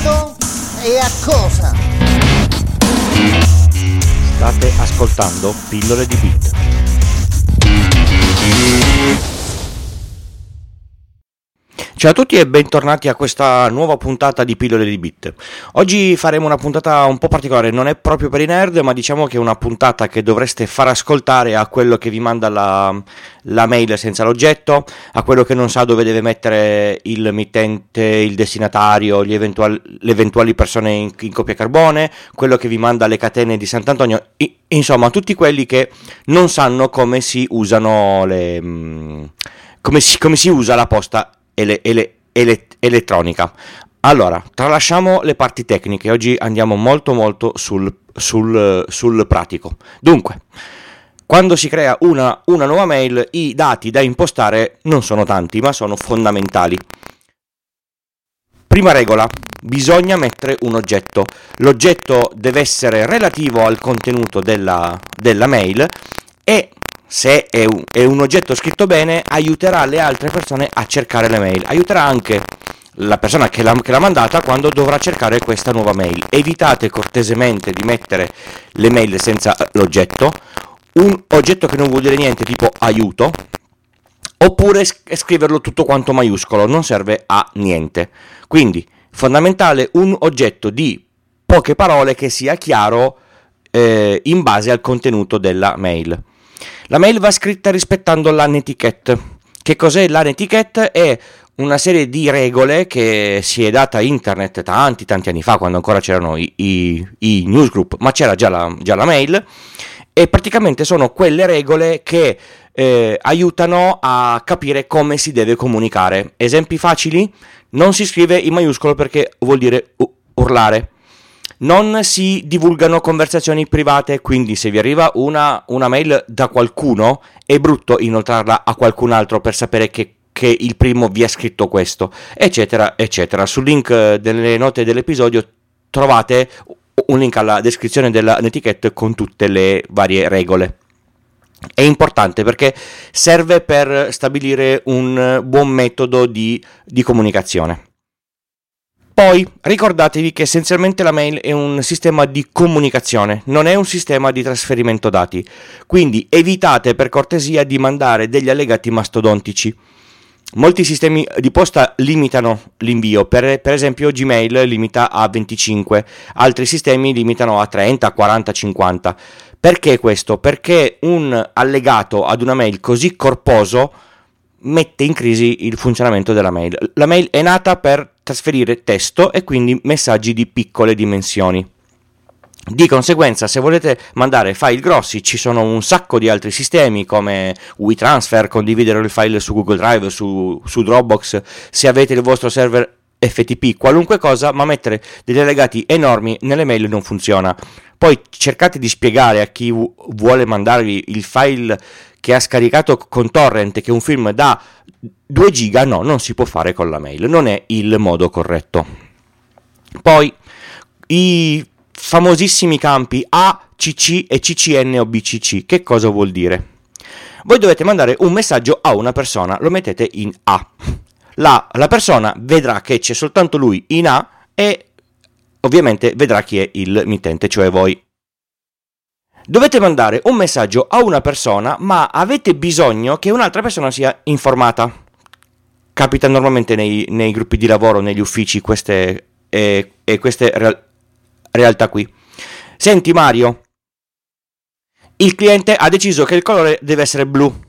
modo e a cosa? State ascoltando Pillole di Beat. Ciao a tutti e bentornati a questa nuova puntata di Pillole di Bit. Oggi faremo una puntata un po' particolare, non è proprio per i nerd, ma diciamo che è una puntata che dovreste far ascoltare a quello che vi manda la, la mail senza l'oggetto, a quello che non sa dove deve mettere il mittente, il destinatario, eventuali, le eventuali persone in, in copia carbone, quello che vi manda le catene di Sant'Antonio, I, insomma tutti quelli che non sanno come si usano le... Mm, come si, come si usa la posta ele, ele, ele, elettronica. Allora, tralasciamo le parti tecniche, oggi andiamo molto molto sul, sul, sul pratico. Dunque, quando si crea una, una nuova mail, i dati da impostare non sono tanti, ma sono fondamentali. Prima regola, bisogna mettere un oggetto. L'oggetto deve essere relativo al contenuto della, della mail e se è un, è un, oggetto scritto bene, aiuterà le altre persone a cercare le mail. Aiuterà anche la persona che l'ha, che l'ha, mandata quando dovrà cercare questa nuova mail. Evitate cortesemente di mettere le mail senza l'oggetto. Un oggetto che non vuol dire niente, tipo aiuto, oppure scriverlo tutto quanto maiuscolo, non serve a niente. Quindi, fondamentale un oggetto di poche parole che sia chiaro eh, in base al contenuto della mail. La mail va scritta rispettando l'anetiquette. Che cos'è l'anetiquette? È una serie di regole che si è data internet tanti tanti anni fa quando ancora c'erano i, i, i newsgroup ma c'era già la, già la, mail e praticamente sono quelle regole che eh, aiutano a capire come si deve comunicare esempi facili non si scrive in maiuscolo perché vuol dire urlare non si divulgano conversazioni private, quindi se vi arriva una, una mail da qualcuno è brutto inoltrarla a qualcun altro per sapere che che il primo vi ha scritto questo, eccetera, eccetera. Sul link eh, delle note dell'episodio trovate un link alla descrizione dell'etichetta con tutte le varie regole. È importante perché serve per stabilire un buon metodo di, di comunicazione. Poi ricordatevi che essenzialmente la mail è un sistema di comunicazione, non è un sistema di trasferimento dati, quindi evitate per cortesia di mandare degli allegati mastodontici. Molti sistemi di posta limitano l'invio, per, per, esempio Gmail limita a 25, altri sistemi limitano a 30, 40, 50. Perché questo? Perché un allegato ad una mail così corposo mette in crisi il funzionamento della mail. La mail è nata per trasferire testo e quindi messaggi di piccole dimensioni. Di conseguenza, se volete mandare file grossi, ci sono un sacco di altri sistemi come WeTransfer, condividere il file su Google Drive, su, su Dropbox, se avete il vostro server FTP, qualunque cosa, ma mettere degli allegati enormi nelle mail non funziona. Poi cercate di spiegare a chi vuole mandarvi il file che ha scaricato con torrent, che è un film da 2 giga, no, non si può fare con la mail, non è il modo corretto. Poi i famosissimi campi A, CC e CCN o BCC, che cosa vuol dire? Voi dovete mandare un messaggio a una persona, lo mettete in A. La, la persona vedrà che c'è soltanto lui in A e ovviamente vedrà chi è il mittente, cioè voi. Dovete mandare un messaggio a una persona, ma avete bisogno che un'altra persona sia informata. Capita normalmente nei, nei gruppi di lavoro, negli uffici, queste, eh, e queste real- realtà qui. Senti Mario, il cliente ha deciso che il colore deve essere blu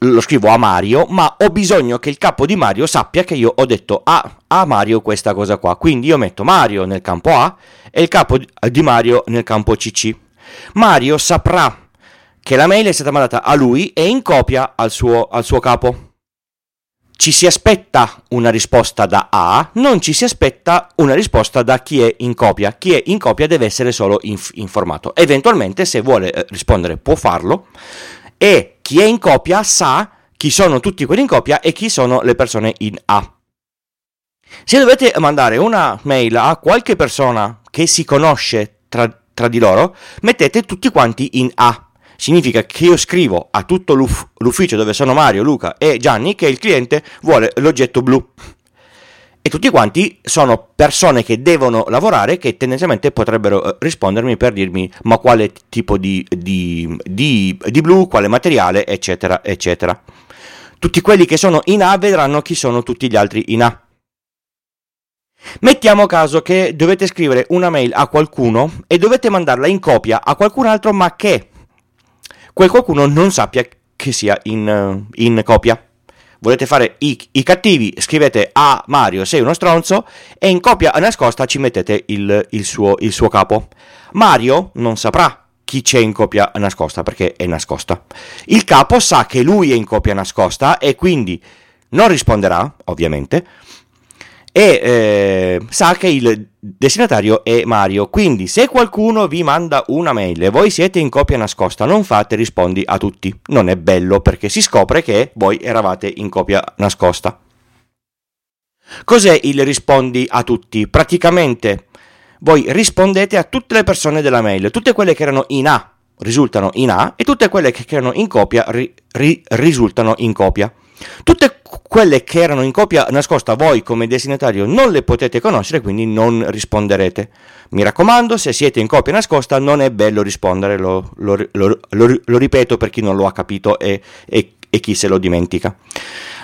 lo scrivo a Mario, ma ho bisogno che il capo di Mario sappia che io ho detto a, a, Mario questa cosa qua. Quindi io metto Mario nel campo A e il capo di Mario nel campo CC. Mario saprà che la mail è stata mandata a lui e in copia al suo, al suo capo. Ci si aspetta una risposta da A, non ci si aspetta una risposta da chi è in copia. Chi è in copia deve essere solo inf- informato. Eventualmente, se vuole eh, rispondere, può farlo e chi è in copia sa chi sono tutti quelli in copia e chi sono le persone in A. Se dovete mandare una mail a qualche persona che si conosce tra, tra di loro, mettete tutti quanti in A. Significa che io scrivo a tutto l'uff- l'ufficio dove sono Mario, Luca e Gianni che il cliente vuole l'oggetto blu. E tutti quanti sono persone che devono lavorare che tendenzialmente potrebbero eh, rispondermi per dirmi ma quale tipo di, di, di, di blu, quale materiale, eccetera, eccetera. Tutti quelli che sono in A vedranno chi sono tutti gli altri in A. Mettiamo caso che dovete scrivere una mail a qualcuno e dovete mandarla in copia a qualcun altro, ma che quel qualcuno non sappia che sia in, in copia. Volete fare i, i, cattivi, scrivete a Mario sei uno stronzo e in copia nascosta ci mettete il, il, suo, il suo capo. Mario non saprà chi c'è in copia nascosta perché è nascosta. Il capo sa che lui è in copia nascosta e quindi non risponderà, ovviamente, e eh, sa che il destinatario è Mario. Quindi, se qualcuno vi manda una mail e voi siete in copia nascosta, non fate rispondi a tutti. Non è bello perché si scopre che voi eravate in copia nascosta. Cos'è il rispondi a tutti? Praticamente voi rispondete a tutte le persone della mail, tutte quelle che erano in A risultano in A e tutte quelle che erano in copia ri, ri, risultano in copia. Tutte quelle che erano in copia nascosta voi come destinatario non le potete conoscere, quindi non risponderete. Mi raccomando, se siete in copia nascosta non è bello rispondere, lo, lo, lo, lo ripeto per chi non lo ha capito e, e, e chi se lo dimentica.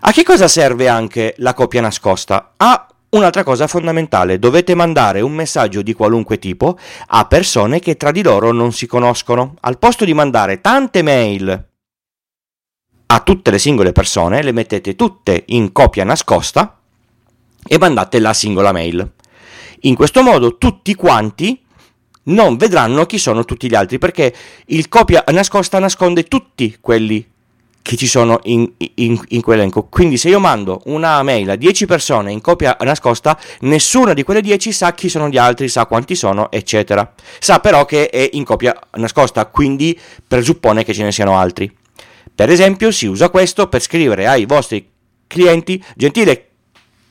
A che cosa serve anche la copia nascosta? A Un'altra cosa fondamentale, dovete mandare un messaggio di qualunque tipo a persone che tra di loro non si conoscono. Al posto di mandare tante mail a tutte le singole persone, le mettete tutte in copia nascosta e mandate la singola mail. In questo modo tutti quanti non vedranno chi sono tutti gli altri perché il copia nascosta nasconde tutti quelli che ci sono in, in, in quell'elenco. Quindi se io mando una mail a 10 persone in copia nascosta, nessuna di quelle 10 sa chi sono gli altri, sa quanti sono, eccetera. Sa però che è in copia nascosta, quindi presuppone che ce ne siano altri. Per esempio si usa questo per scrivere ai vostri clienti, gentile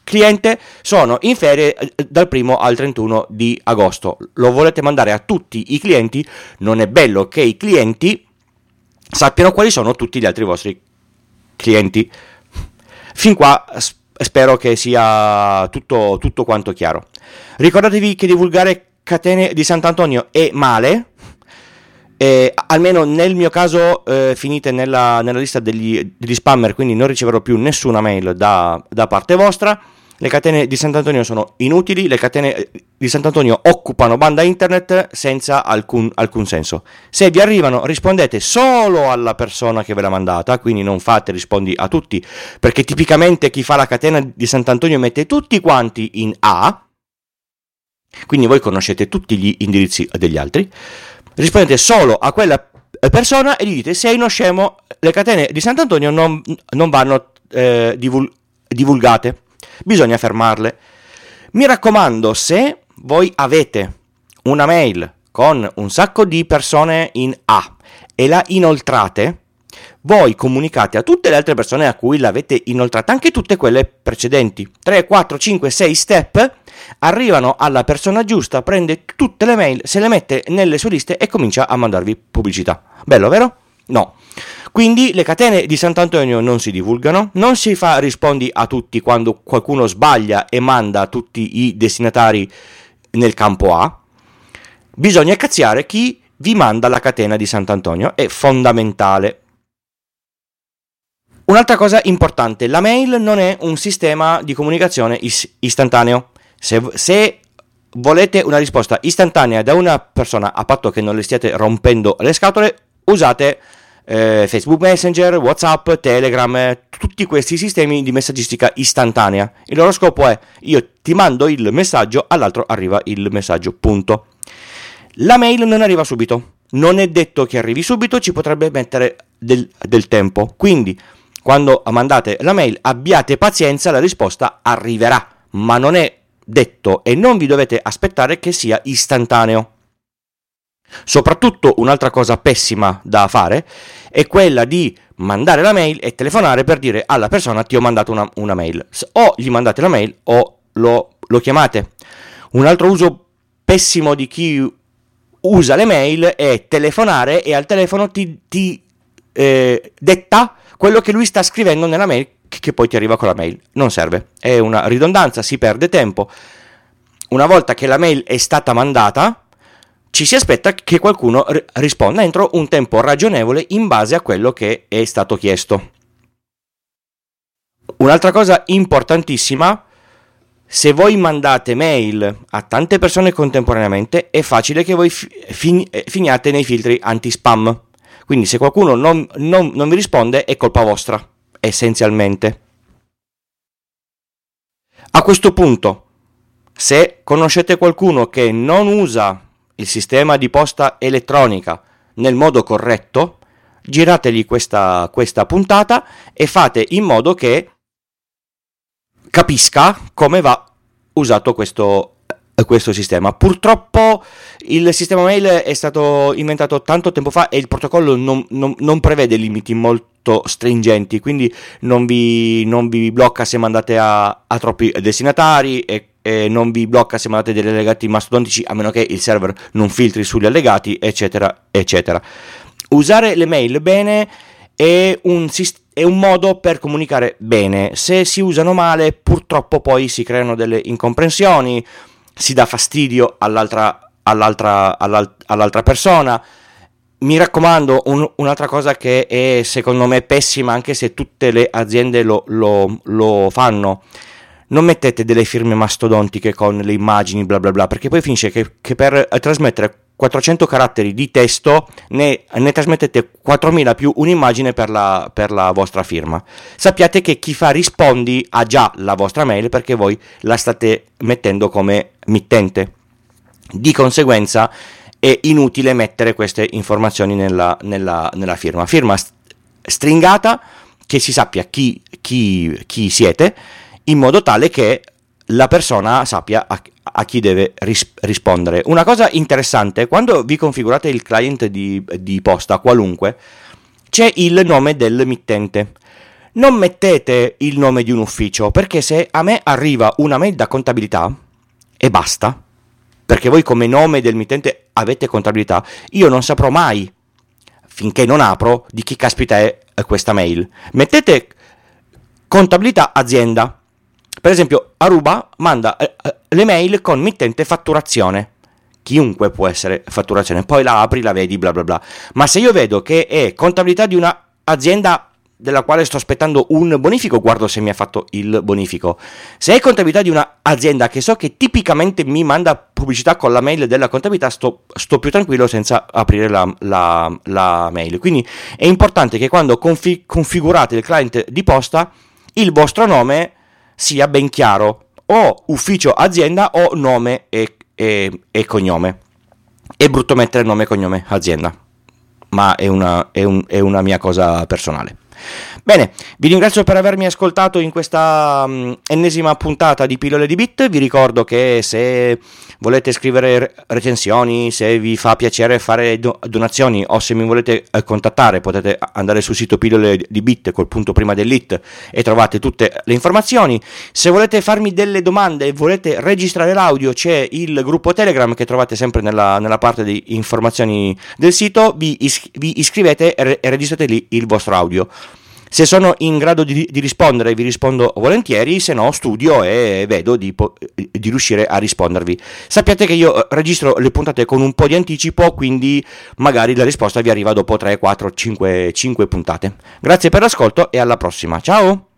cliente, sono in ferie eh, dal primo al 31 di agosto. Lo volete mandare a tutti i clienti? Non è bello che i clienti sappiano quali sono tutti gli altri vostri clienti. Fin qua spero che sia tutto, tutto quanto chiaro. Ricordatevi che divulgare catene di Sant'Antonio è male, eh, almeno nel mio caso eh, finite nella, nella lista degli, degli, spammer, quindi non riceverò più nessuna mail da, da parte vostra. Le catene di Sant'Antonio sono inutili, le catene eh, di Sant'Antonio occupano banda internet senza alcun, alcun, senso. Se vi arrivano rispondete solo alla persona che ve l'ha mandata, quindi non fate rispondi a tutti, perché tipicamente chi fa la catena di Sant'Antonio mette tutti quanti in A, quindi voi conoscete tutti gli indirizzi degli altri, rispondete solo a quella persona e gli dite sei uno scemo, le catene di Sant'Antonio non, non vanno eh, divul- divulgate bisogna fermarle. Mi raccomando, se voi avete una mail con un sacco di persone in A e la inoltrate, voi comunicate a tutte le altre persone a cui l'avete inoltrata, anche tutte quelle precedenti. 3, 4, 5, 6 step arrivano alla persona giusta, prende tutte le mail, se le mette nelle sue liste e comincia a mandarvi pubblicità. Bello, vero? No. Quindi le catene di Sant'Antonio non si divulgano, non si fa rispondi a tutti quando qualcuno sbaglia e manda tutti i destinatari nel campo A. Bisogna cazziare chi vi manda la catena di Sant'Antonio, è fondamentale. Un'altra cosa importante, la mail non è un sistema di comunicazione is- istantaneo. Se, se volete una risposta istantanea da una persona, a patto che non le stiate rompendo le scatole, usate eh, Facebook Messenger, WhatsApp, Telegram, tutti questi sistemi di messaggistica istantanea. Il loro scopo è io ti mando il messaggio, all'altro arriva il messaggio, punto. La mail non arriva subito, non è detto che arrivi subito, ci potrebbe mettere del, del tempo. Quindi, quando mandate la mail, abbiate pazienza, la risposta arriverà, ma non è detto e non vi dovete aspettare che sia istantaneo. Soprattutto un'altra cosa pessima da fare è quella di mandare la mail e telefonare per dire alla persona ti ho mandato una, una mail. O gli mandate la mail o lo, lo, chiamate. Un altro uso pessimo di chi usa le mail è telefonare e al telefono ti, ti eh, detta quello che lui sta scrivendo nella mail che poi ti arriva con la mail. Non serve, è una ridondanza, si perde tempo. Una volta che la mail è stata mandata, ci si aspetta che qualcuno risponda entro un tempo ragionevole in base a quello che è stato chiesto. Un'altra cosa importantissima, se voi mandate mail a tante persone contemporaneamente, è facile che voi fin- finiate nei filtri anti-spam. Quindi se qualcuno non, non, non vi risponde è colpa vostra, essenzialmente. A questo punto, se conoscete qualcuno che non usa il sistema di posta elettronica nel modo corretto, girategli questa, questa puntata e fate in modo che capisca come va usato questo, questo sistema. Purtroppo il sistema mail è stato inventato tanto tempo fa e il protocollo non, non, non prevede limiti molto stringenti, quindi non vi, non vi blocca se mandate a, a troppi destinatari e, e, non vi blocca se mandate degli allegati mastodontici a meno che il server non filtri sugli allegati, eccetera, eccetera. Usare le mail bene è un, è un modo per comunicare bene. Se si usano male, purtroppo poi si creano delle incomprensioni, si dà fastidio all'altra, all'altra, all'altra persona. Mi raccomando, un, un'altra cosa che è secondo me pessima, anche se tutte le aziende lo, lo, lo fanno, non mettete delle firme mastodontiche con le immagini, bla bla bla, perché poi finisce che, che per trasmettere 400 caratteri di testo ne, ne trasmettete 4000 più un'immagine per la, per la, vostra firma. Sappiate che chi fa rispondi ha già la vostra mail perché voi la state mettendo come mittente. Di conseguenza è inutile mettere queste informazioni nella, nella, nella firma. Firma stringata che si sappia chi, chi, chi siete in modo tale che la persona sappia a, a chi deve ris- rispondere. Una cosa interessante, quando vi configurate il client di, di posta qualunque, c'è il nome del mittente. Non mettete il nome di un ufficio, perché se a me arriva una mail da contabilità e basta, perché voi come nome del mittente avete contabilità, io non saprò mai, finché non apro, di chi caspita è questa mail. Mettete contabilità azienda per esempio, Aruba manda eh, eh, le mail con mittente fatturazione. Chiunque può essere fatturazione, poi la apri, la vedi, bla bla bla. Ma se io vedo che è contabilità di un'azienda della quale sto aspettando un bonifico, guardo se mi ha fatto il bonifico. Se è contabilità di un'azienda che so che tipicamente mi manda pubblicità con la mail della contabilità, sto, sto più tranquillo senza aprire la, la, la, mail. Quindi è importante che quando confi- configurate il client di posta, il vostro nome sia ben chiaro, o ufficio azienda o nome e, e, e cognome. È brutto mettere nome e cognome azienda, ma è una, è, un, è una mia cosa personale. Bene, vi ringrazio per avermi ascoltato in questa um, ennesima puntata di Pillole di Bit. Vi ricordo che se volete scrivere recensioni, se vi fa piacere fare do- donazioni o se mi volete eh, contattare, potete andare sul sito Pillole di Bit col punto prima dell'it e trovate tutte le informazioni. Se volete farmi delle domande e volete registrare l'audio, c'è il gruppo Telegram che trovate sempre nella, nella parte di informazioni del sito. Vi, is- vi iscrivete e, re- e registrate lì il vostro audio. Se sono in grado di, di, rispondere vi rispondo volentieri, se no studio e vedo di, di, riuscire a rispondervi. Sappiate che io eh, registro le puntate con un po' di anticipo, quindi magari la risposta vi arriva dopo 3, 4, 5, 5 puntate. Grazie per l'ascolto e alla prossima. Ciao!